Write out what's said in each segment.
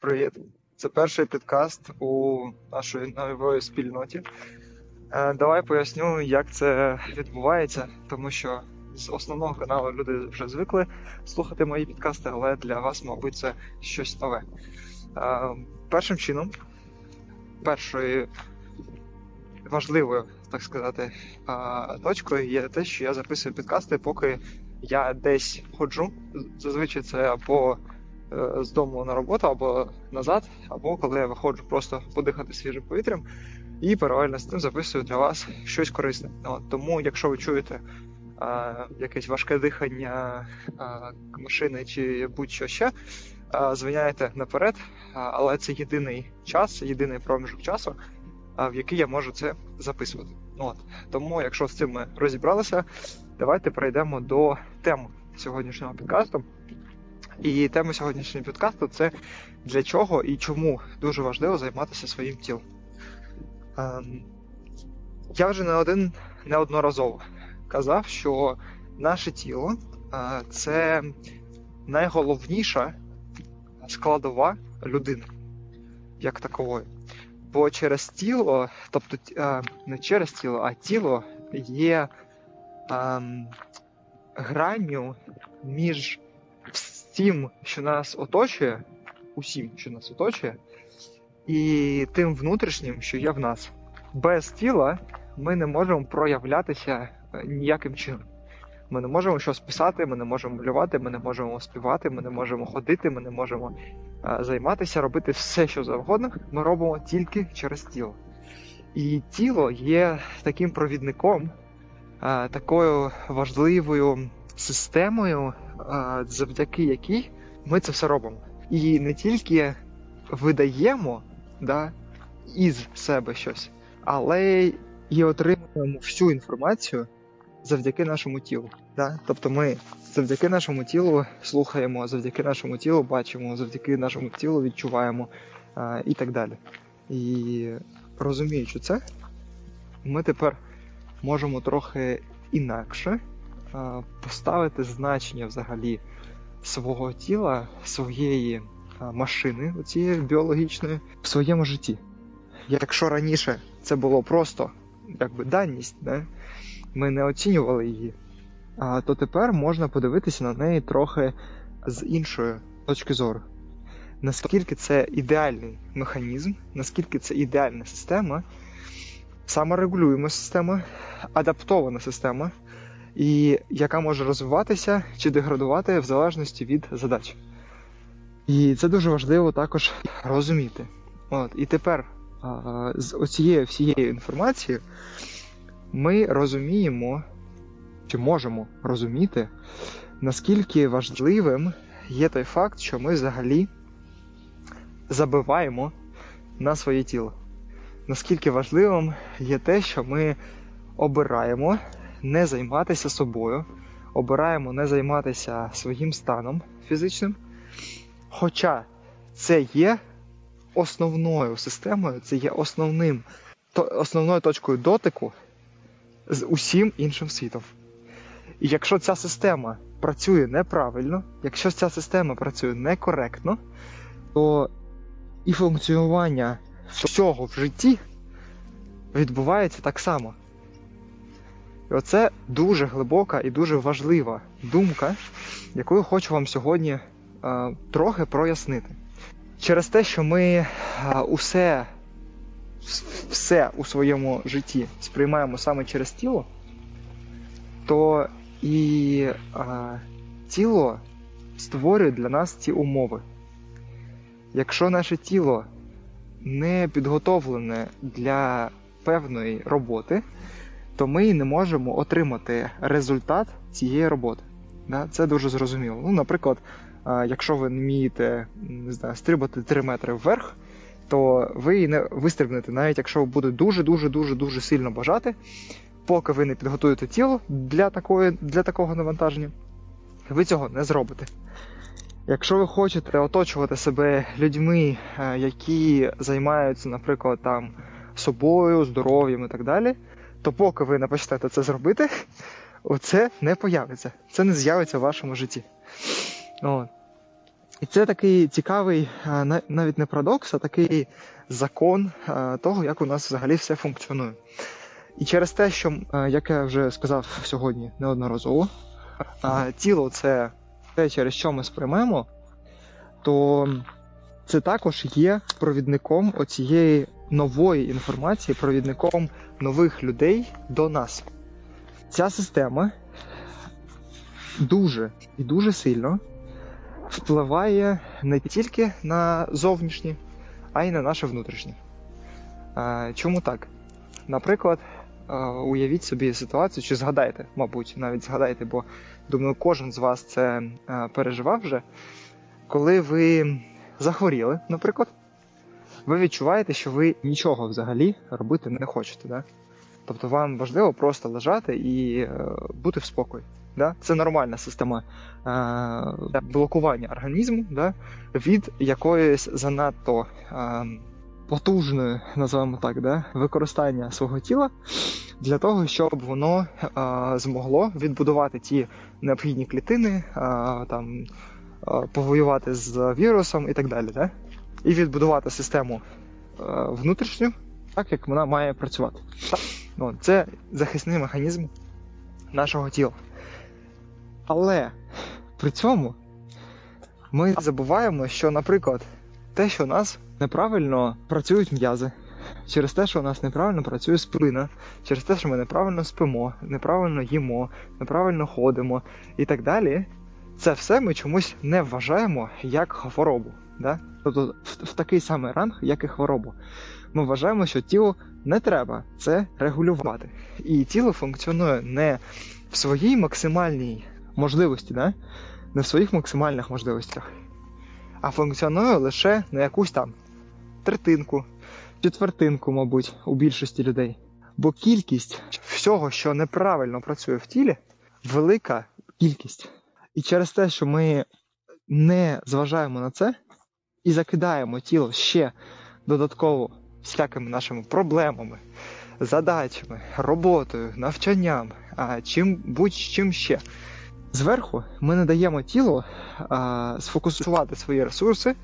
Привіт! Це перший підкаст у нашій нової спільноті. Е, Давай поясню, як це відбувається, тому що з основного каналу люди вже звикли слухати мої підкасти, але для вас, мабуть, це щось нове. Е, Першим чином, першою важливою, так сказати, е, точкою є те, що я записую підкасти, поки я десь ходжу. Зазвичай це або з дому на роботу, або назад, або коли я виходжу просто подихати свіжим повітрям і паралельно з тим записую для вас щось корисне. От, тому, якщо ви чуєте а, якесь важке дихання а, машини чи будь-що ще, а, звиняйте наперед, а, але це єдиний час, єдиний проміжок часу, а, в який я можу це записувати. От. Тому, якщо з цим ми розібралися, давайте перейдемо до теми сьогоднішнього підкасту. І тема сьогоднішнього підкасту це для чого і чому дуже важливо займатися своїм тілом. Ем, Я вже не один неодноразово казав, що наше тіло е, це найголовніша складова людини, як такової. Бо через тіло, тобто е, не через тіло, а тіло є ем, гранню між всім, що нас оточує, усім, що нас оточує, і тим внутрішнім, що є в нас. Без тіла ми не можемо проявлятися е, ніяким чином. Ми не можемо щось писати, ми не можемо малювати, ми не можемо співати, ми не можемо ходити, ми не можемо е, займатися, робити все, що завгодно. Ми робимо тільки через тіло. І тіло є таким провідником, е, такою важливою системою, завдяки якій ми це все робимо. І не тільки видаємо да, із себе щось, але і отримуємо всю інформацію завдяки нашому тілу. Да? Тобто ми завдяки нашому тілу слухаємо, завдяки нашому тілу бачимо, завдяки нашому тілу відчуваємо а, і так далі. І розуміючи це, ми тепер можемо трохи інакше поставити значення взагалі свого тіла, своєї машини, цієї біологічної, в своєму житті. Якщо раніше це було просто якби даність, да? ми не оцінювали її, то тепер можна подивитися на неї трохи з іншої точки зору. Наскільки це ідеальний механізм, наскільки це ідеальна система, саморегулюєма система, адаптована система, і яка може розвиватися чи деградувати в залежності від задач. І це дуже важливо також розуміти. От, І тепер з оцією всією інформацією ми розуміємо, чи можемо розуміти, наскільки важливим є той факт, що ми взагалі забиваємо на своє тіло. Наскільки важливим є те, що ми обираємо не займатися собою, обираємо не займатися своїм станом фізичним. Хоча це є основною системою, це є основним, то, основною точкою дотику з усім іншим світом. І якщо ця система працює неправильно, якщо ця система працює некоректно, то і функціонування всього в житті відбувається так само. І оце дуже глибока і дуже важлива думка, яку я хочу вам сьогодні е, трохи прояснити. Через те, що ми е, усе, все у своєму житті сприймаємо саме через тіло, то і е, тіло створює для нас ці умови. Якщо наше тіло не підготовлене для певної роботи, то ми не можемо отримати результат цієї роботи. Це дуже зрозуміло. Ну, Наприклад, якщо ви вмієте не знаю, стрибати 3 метри вверх, то ви не вистрибнете, навіть якщо ви будете дуже-дуже дуже дуже сильно бажати, поки ви не підготуєте тіло для такої, для такого навантаження, ви цього не зробите. Якщо ви хочете оточувати себе людьми, е, які займаються, наприклад, там собою, здоров'ям і так далі, то поки ви не почнете це зробити, оце не появиться. Це не з'явиться в вашому житті. От. І це такий цікавий, навіть не парадокс, а такий закон того, як у нас взагалі все функціонує. І через те, що, як я вже сказав сьогодні неодноразово, тіло це те, через що ми сприймемо, то це також є провідником оцієї нової інформації, провідником нових людей до нас. Ця система дуже і дуже сильно впливає не тільки на зовнішнє, а й на наше внутрішнє. Чому так? Наприклад, уявіть собі ситуацію, чи згадайте, мабуть, навіть згадайте, бо думаю, кожен з вас це переживав вже, коли ви захворіли, наприклад, ви відчуваєте, що ви нічого взагалі робити не хочете. Да? Тобто вам важливо просто лежати і е, бути в спокої. Да? Це нормальна система е, блокування організму да? від якоїсь занадто е, потужної, називаємо так, да? використання свого тіла для того, щоб воно е, змогло відбудувати ті необхідні клітини, е, там, е, повоювати з вірусом і так далі. Да? І відбудувати систему е, внутрішню, так як вона має працювати. Ну, Це захисний механізм нашого тіла. Але при цьому ми забуваємо, що, наприклад, те, що у нас неправильно працюють м'язи, через те, що у нас неправильно працює спина, через те, що ми неправильно спимо, неправильно їмо, неправильно ходимо і так далі, це все ми чомусь не вважаємо як хворобу. Да? Тобто в, такий самий ранг, як і хворобу. Ми вважаємо, що тіло не треба це регулювати. І тіло функціонує не в своїй максимальній можливості, да? не в своїх максимальних можливостях, а функціонує лише на якусь там третинку, четвертинку, мабуть, у більшості людей. Бо кількість всього, що неправильно працює в тілі, велика кількість. І через те, що ми не зважаємо на це і закидаємо тіло ще додатково всякими нашими проблемами, задачами, роботою, навчанням, а чим будь-чим ще. Зверху ми не даємо тілу а, сфокусувати свої ресурси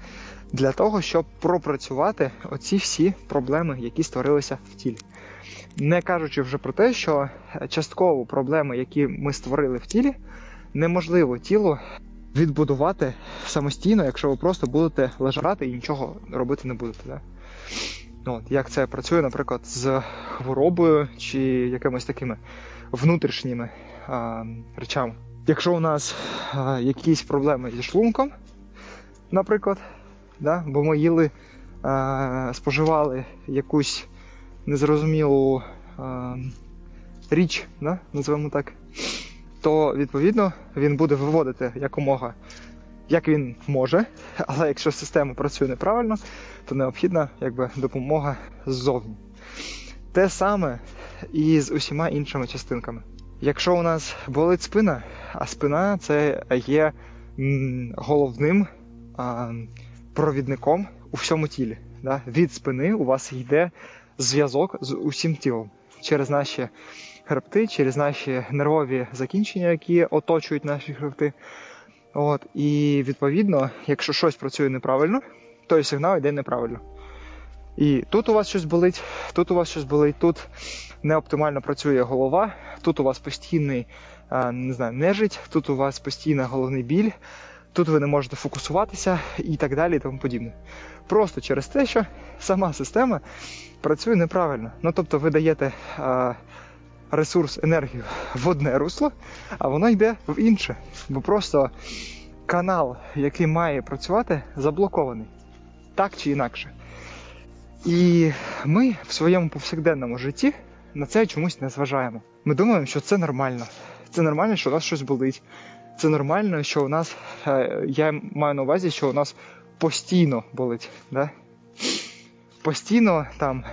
для того, щоб пропрацювати оці всі проблеми, які створилися в тілі. Не кажучи вже про те, що частково проблеми, які ми створили в тілі, неможливо тіло відбудувати самостійно, якщо ви просто будете лежати і нічого робити не будете. Да? От, Як це працює, наприклад, з хворобою чи якимись такими внутрішніми а, речами. Якщо у нас а, якісь проблеми зі шлунком, наприклад, да, бо ми їли, а, споживали якусь незрозумілу а, річ, да, називаємо так, то відповідно він буде виводити якомога як він може, але якщо система працює неправильно, то необхідна якби, допомога ззовні. Те саме і з усіма іншими частинками. Якщо у нас болить спина, а спина це є головним провідником у всьому тілі. Від спини у вас йде зв'язок з усім тілом через наші хребти, через наші нервові закінчення, які оточують наші хребти. От, І відповідно, якщо щось працює неправильно, той сигнал йде неправильно. І тут у вас щось болить, тут у вас щось болить, тут неоптимально працює голова, тут у вас постійний не знаю, нежить, тут у вас постійний головний біль, тут ви не можете фокусуватися і так далі і тому подібне. Просто через те, що сама система працює неправильно. Ну тобто ви даєте ресурс, енергію в одне русло, а воно йде в інше. Бо просто канал, який має працювати, заблокований. Так чи інакше. І ми в своєму повсякденному житті на це чомусь не зважаємо. Ми думаємо, що це нормально. Це нормально, що у нас щось болить. Це нормально, що у нас. Е, я маю на увазі, що у нас постійно болить. Да? Постійно там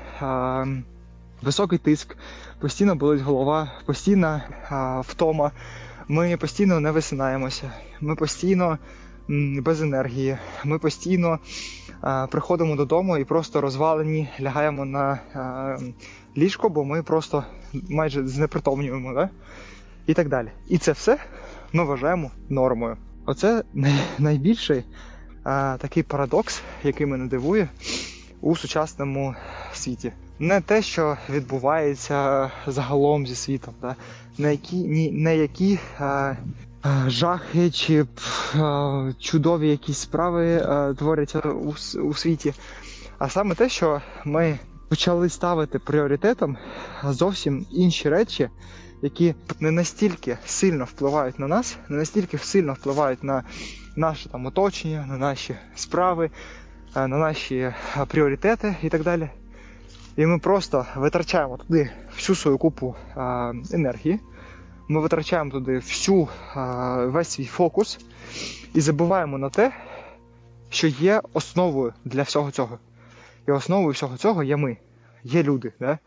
високий тиск, постійно болить голова, постійна а, втома. Ми постійно не висинаємося, ми постійно без енергії, ми постійно а, приходимо додому і просто розвалені, лягаємо на а, ліжко, бо ми просто майже знепритомнюємо. Да? І так далі. І це все ми вважаємо нормою. Оце найбільший а, такий парадокс, який мене дивує у сучасному світі. Не те, що відбувається загалом зі світом, да? не які, ні, не які а, а, жахи чи а, чудові якісь справи а, творяться у, у світі, а саме те, що ми почали ставити пріоритетом зовсім інші речі, які не настільки сильно впливають на нас, не настільки сильно впливають на наше там оточення, на наші справи, на наші пріоритети і так далі. І ми просто витрачаємо туди всю свою купу енергії, ми витрачаємо туди всю весь свій фокус і забуваємо на те, що є основою для всього цього. І основою всього цього є ми, є люди. Да?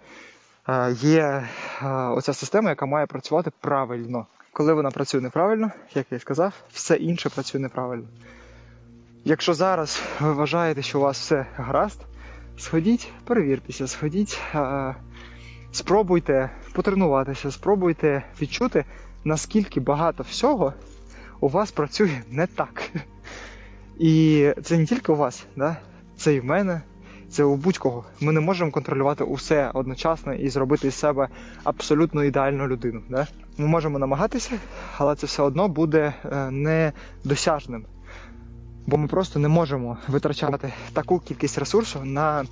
Є оця система, яка має працювати правильно. Коли вона працює неправильно, як я і сказав, все інше працює неправильно. Якщо зараз ви вважаєте, що у вас все гаразд, сходіть, перевіртеся, сходіть, спробуйте потренуватися, спробуйте відчути, наскільки багато всього у вас працює не так. І це не тільки у вас, да? це і в мене, це у будь-кого. Ми не можемо контролювати усе одночасно і зробити з себе абсолютно ідеальну людину. Да? Ми можемо намагатися, але це все одно буде е, недосяжним. Бо ми просто не можемо витрачати таку кількість ресурсу на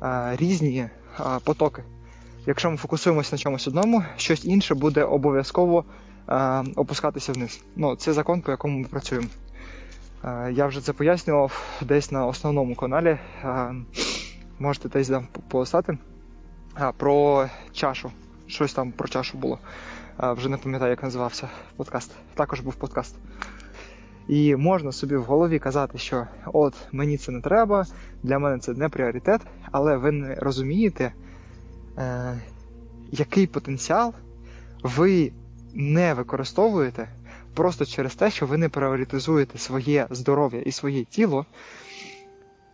а, різні а, потоки. Якщо ми фокусуємося на чомусь одному, щось інше буде обов'язково а, опускатися вниз. Ну, Це закон, по якому ми працюємо. Я вже це пояснював десь на основному каналі. Можете десь там полистати про чашу. Щось там про чашу було. Вже не пам'ятаю, як називався подкаст. Також був подкаст. І можна собі в голові казати, що от мені це не треба, для мене це не пріоритет, але ви не розумієте, е, який потенціал ви не використовуєте просто через те, що ви не пріоритизуєте своє здоров'я і своє тіло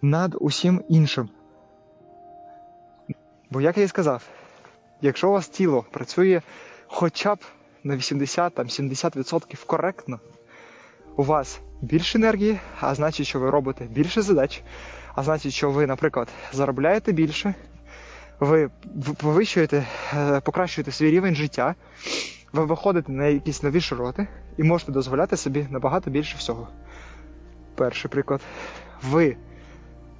над усім іншим. Бо, як я і сказав, якщо у вас тіло працює хоча б на 80-70% коректно, у вас більше енергії, а значить, що ви робите більше задач, а значить, що ви, наприклад, заробляєте більше, ви повищуєте, покращуєте свій рівень життя, ви виходите на якісь нові широти і можете дозволяти собі набагато більше всього. Перший приклад. Ви.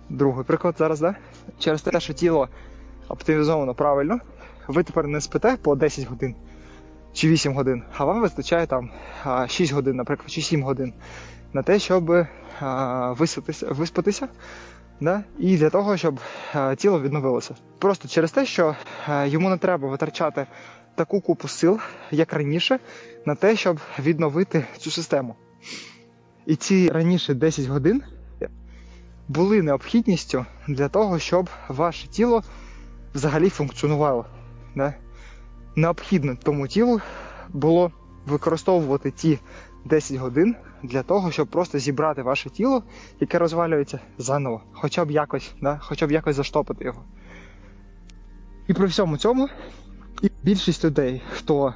Другий приклад зараз, да? Через те, що тіло оптимізовано правильно, ви тепер не спите по 10 годин чи 8 годин, а вам вистачає там 6 годин, наприклад, чи 7 годин на те, щоб виспатися, виспатися да? і для того, щоб тіло відновилося. Просто через те, що йому не треба витрачати таку купу сил, як раніше, на те, щоб відновити цю систему. І ці раніше 10 годин були необхідністю для того, щоб ваше тіло взагалі функціонувало. Да? Необхідно тому тілу було використовувати ті 10 годин для того, щоб просто зібрати ваше тіло, яке розвалюється заново, хоча б якось, да? хоча б якось заштопити його. І при всьому цьому більшість людей, хто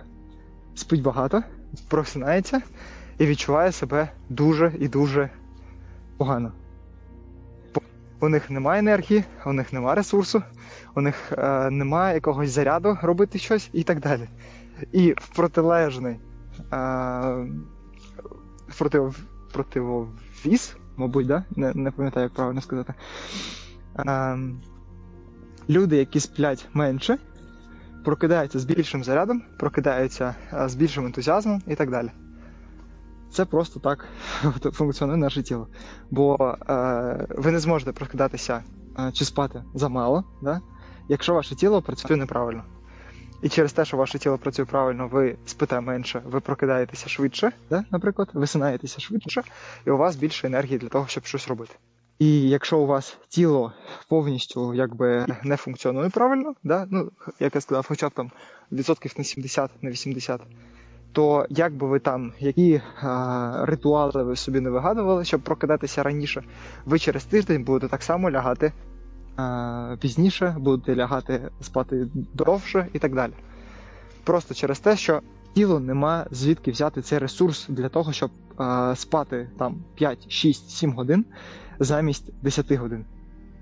спить багато, просинається і відчуває себе дуже і дуже погано. У них немає енергії, у них немає ресурсу, у них е, немає якогось заряду робити щось і так далі. І в протилежний е, против, противовіз, мабуть, да? не не пам'ятаю, як правильно сказати. Е, люди, які сплять менше, прокидаються з більшим зарядом, прокидаються е, з більшим ентузіазмом і так далі. Це просто так функціонує наше тіло. Бо е, ви не зможете прокидатися е, чи спати замало, да? якщо ваше тіло працює неправильно. І через те, що ваше тіло працює правильно, ви спите менше, ви прокидаєтеся швидше, да? наприклад, висинаєтеся швидше, і у вас більше енергії для того, щоб щось робити. І якщо у вас тіло повністю якби не функціонує правильно, да? ну, як я сказав, хоча б там відсотків на 70, на 80, то як би ви там, які а, ритуали ви собі не вигадували, щоб прокидатися раніше, ви через тиждень будете так само лягати а, пізніше, будете лягати спати довше і так далі. Просто через те, що тіло нема звідки взяти цей ресурс для того, щоб е, спати там 5, 6, 7 годин замість 10 годин.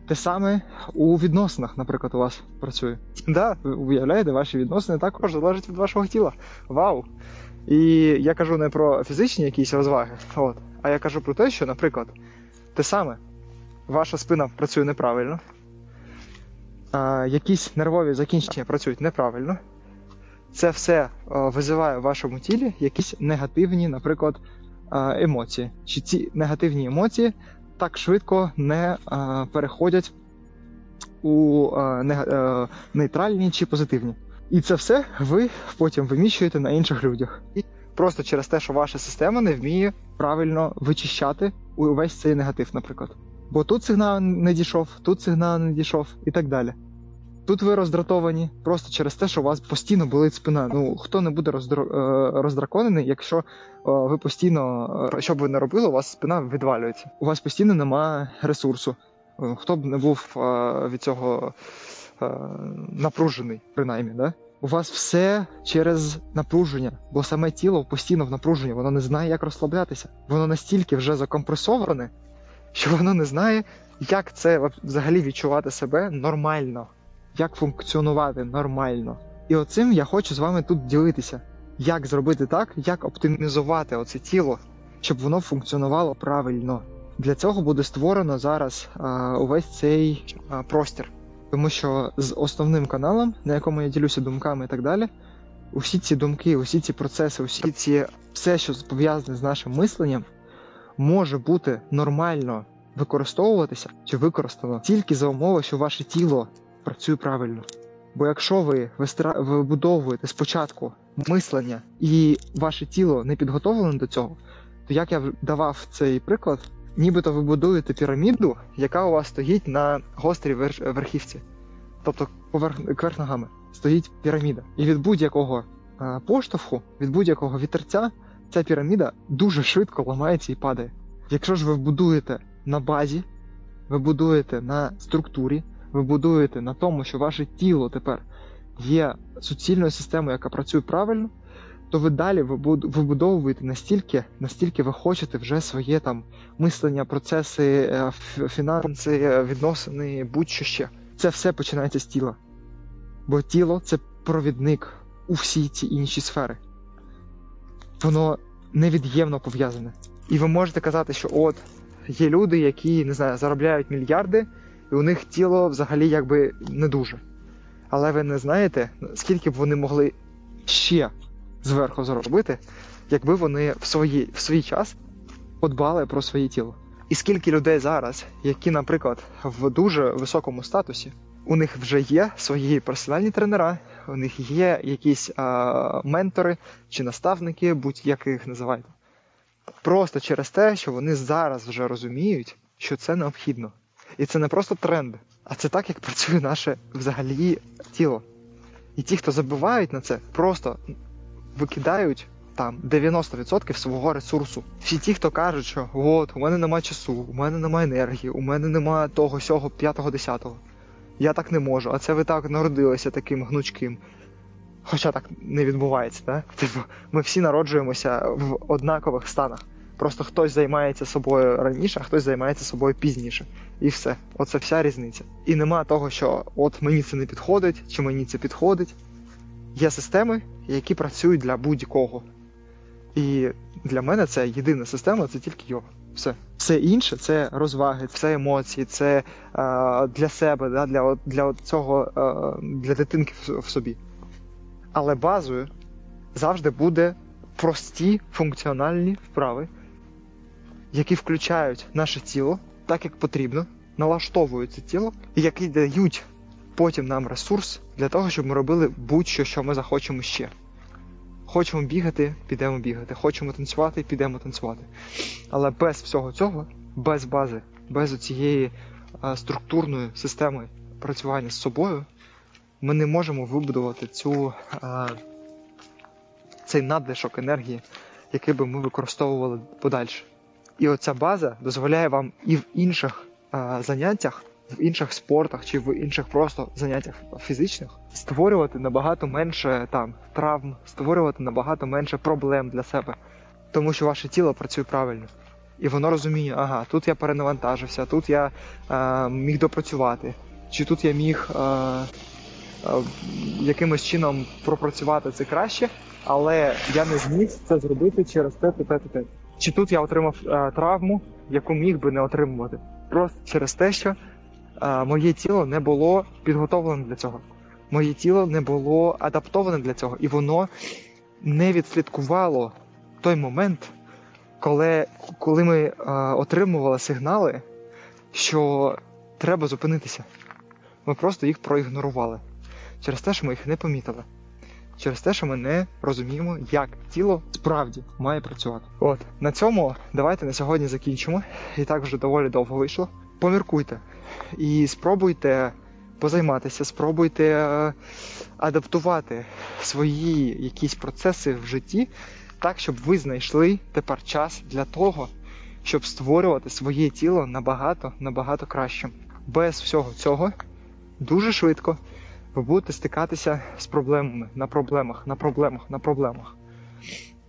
Те саме у відносинах, наприклад, у вас працює. Да, уявляєте, ваші відносини також залежать від вашого тіла. Вау! І я кажу не про фізичні якісь розваги, от, а я кажу про те, що, наприклад, те саме, ваша спина працює неправильно, а, якісь нервові закінчення працюють неправильно. Це все а, визиває в вашому тілі якісь негативні, наприклад, емоції. Чи ці негативні емоції так швидко не а, переходять у не, а, нейтральні чи позитивні. І це все ви потім виміщуєте на інших людях. І просто через те, що ваша система не вміє правильно вичищати увесь цей негатив, наприклад. Бо тут сигнал не дійшов, тут сигнал не дійшов і так далі. Тут ви роздратовані просто через те, що у вас постійно болить спина. Ну хто не буде роздра... е, роздраконений, якщо е, ви постійно, е, що б ви не робили, у вас спина відвалюється. У вас постійно немає ресурсу. Хто б не був від цього напружений, принаймні, да? У вас все через напруження, бо саме тіло постійно в напруженні, воно не знає, як розслаблятися. Воно настільки вже закомпресоване, що воно не знає, як це взагалі відчувати себе нормально, як функціонувати нормально. І оцим я хочу з вами тут ділитися. Як зробити так, як оптимізувати оце тіло, щоб воно функціонувало правильно. Для цього буде створено зараз а, увесь цей а, простір. Тому що з основним каналом, на якому я ділюся думками і так далі, усі ці думки, усі ці процеси, усі ці все, що пов'язане з нашим мисленням, може бути нормально використовуватися чи використано тільки за умови, що ваше тіло працює правильно. Бо якщо ви вибудовуєте спочатку мислення і ваше тіло не підготовлене до цього, то як я давав цей приклад, нібито ви будуєте піраміду, яка у вас стоїть на гострій верх- верхівці. Тобто поверх кверх ногами стоїть піраміда. І від будь-якого е, поштовху, від будь-якого вітерця, ця піраміда дуже швидко ламається і падає. Якщо ж ви будуєте на базі, ви будуєте на структурі, ви будуєте на тому, що ваше тіло тепер є суцільною системою, яка працює правильно, то ви далі вибудовуєте настільки, настільки ви хочете вже своє там мислення, процеси, е, фінанси, е, відносини, будь-що ще. Це все починається з тіла. Бо тіло це провідник у всі ці інші сфери. Воно невід'ємно пов'язане. І ви можете казати, що от є люди, які не знаю, заробляють мільярди, і у них тіло взагалі якби не дуже. Але ви не знаєте, скільки б вони могли ще зверху заробити, якби вони в, свої, в свій час подбали про своє тіло. І скільки людей зараз, які, наприклад, в дуже високому статусі, у них вже є свої персональні тренера, у них є якісь а, ментори чи наставники, будь-як їх називайте. Просто через те, що вони зараз вже розуміють, що це необхідно. І це не просто тренд, а це так, як працює наше взагалі тіло. І ті, хто забувають на це, просто викидають там 90% свого ресурсу. Всі ті, хто кажуть, що от, у мене немає часу, у мене немає енергії, у мене немає того, сього, п'ятого, десятого. Я так не можу, а це ви так народилися таким гнучким. Хоча так не відбувається, так? Типу, ми всі народжуємося в однакових станах. Просто хтось займається собою раніше, а хтось займається собою пізніше. І все. Оце вся різниця. І нема того, що от мені це не підходить, чи мені це підходить. Є системи, які працюють для будь-кого. І для мене це єдина система, це тільки йога. Все. Все інше це розваги, це емоції, це е, для себе, да, для, для цього, е, для дитинки в, в собі. Але базою завжди буде прості функціональні вправи, які включають наше тіло так, як потрібно, налаштовують це тіло, і які дають потім нам ресурс для того, щоб ми робили будь-що, що ми захочемо ще. Хочемо бігати, підемо бігати. Хочемо танцювати, підемо танцювати. Але без всього цього, без бази, без цієї структурної системи працювання з собою, ми не можемо вибудувати цю, цей надлишок енергії, який би ми використовували подальше. І оця база дозволяє вам і в інших а, заняттях в інших спортах чи в інших просто заняттях фізичних створювати набагато менше там травм, створювати набагато менше проблем для себе, тому що ваше тіло працює правильно. І воно розуміє, ага, тут я перенавантажився, тут я е, міг допрацювати, чи тут я міг е, якимось чином пропрацювати це краще, але я не зміг це зробити через те, те, те, те. Чи тут я отримав е, травму, яку міг би не отримувати, просто через те, що е, моє тіло не було підготовлене для цього. Моє тіло не було адаптоване для цього, і воно не відслідкувало той момент, коли, коли ми е, отримували сигнали, що треба зупинитися. Ми просто їх проігнорували через те, що ми їх не помітили. Через те, що ми не розуміємо, як тіло справді має працювати. От на цьому давайте на сьогодні закінчимо. І так вже доволі довго вийшло. Поміркуйте і спробуйте позайматися, спробуйте е, адаптувати свої якісь процеси в житті так, щоб ви знайшли тепер час для того, щоб створювати своє тіло набагато набагато кращим. Без всього цього дуже швидко ви будете стикатися з проблемами на проблемах, на проблемах, на проблемах.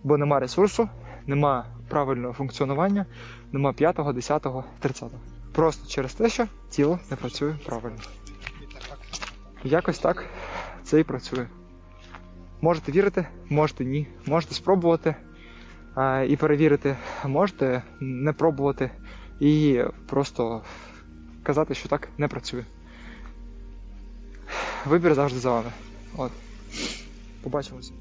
Бо нема ресурсу, нема правильного функціонування, нема 5, 10, 30. Просто через те, що тіло не працює правильно. Якось так це і працює. Можете вірити, можете ні. Можете спробувати а, і перевірити, можете не пробувати і просто казати, що так не працює. Вибір завжди за вами. От. Побачимося.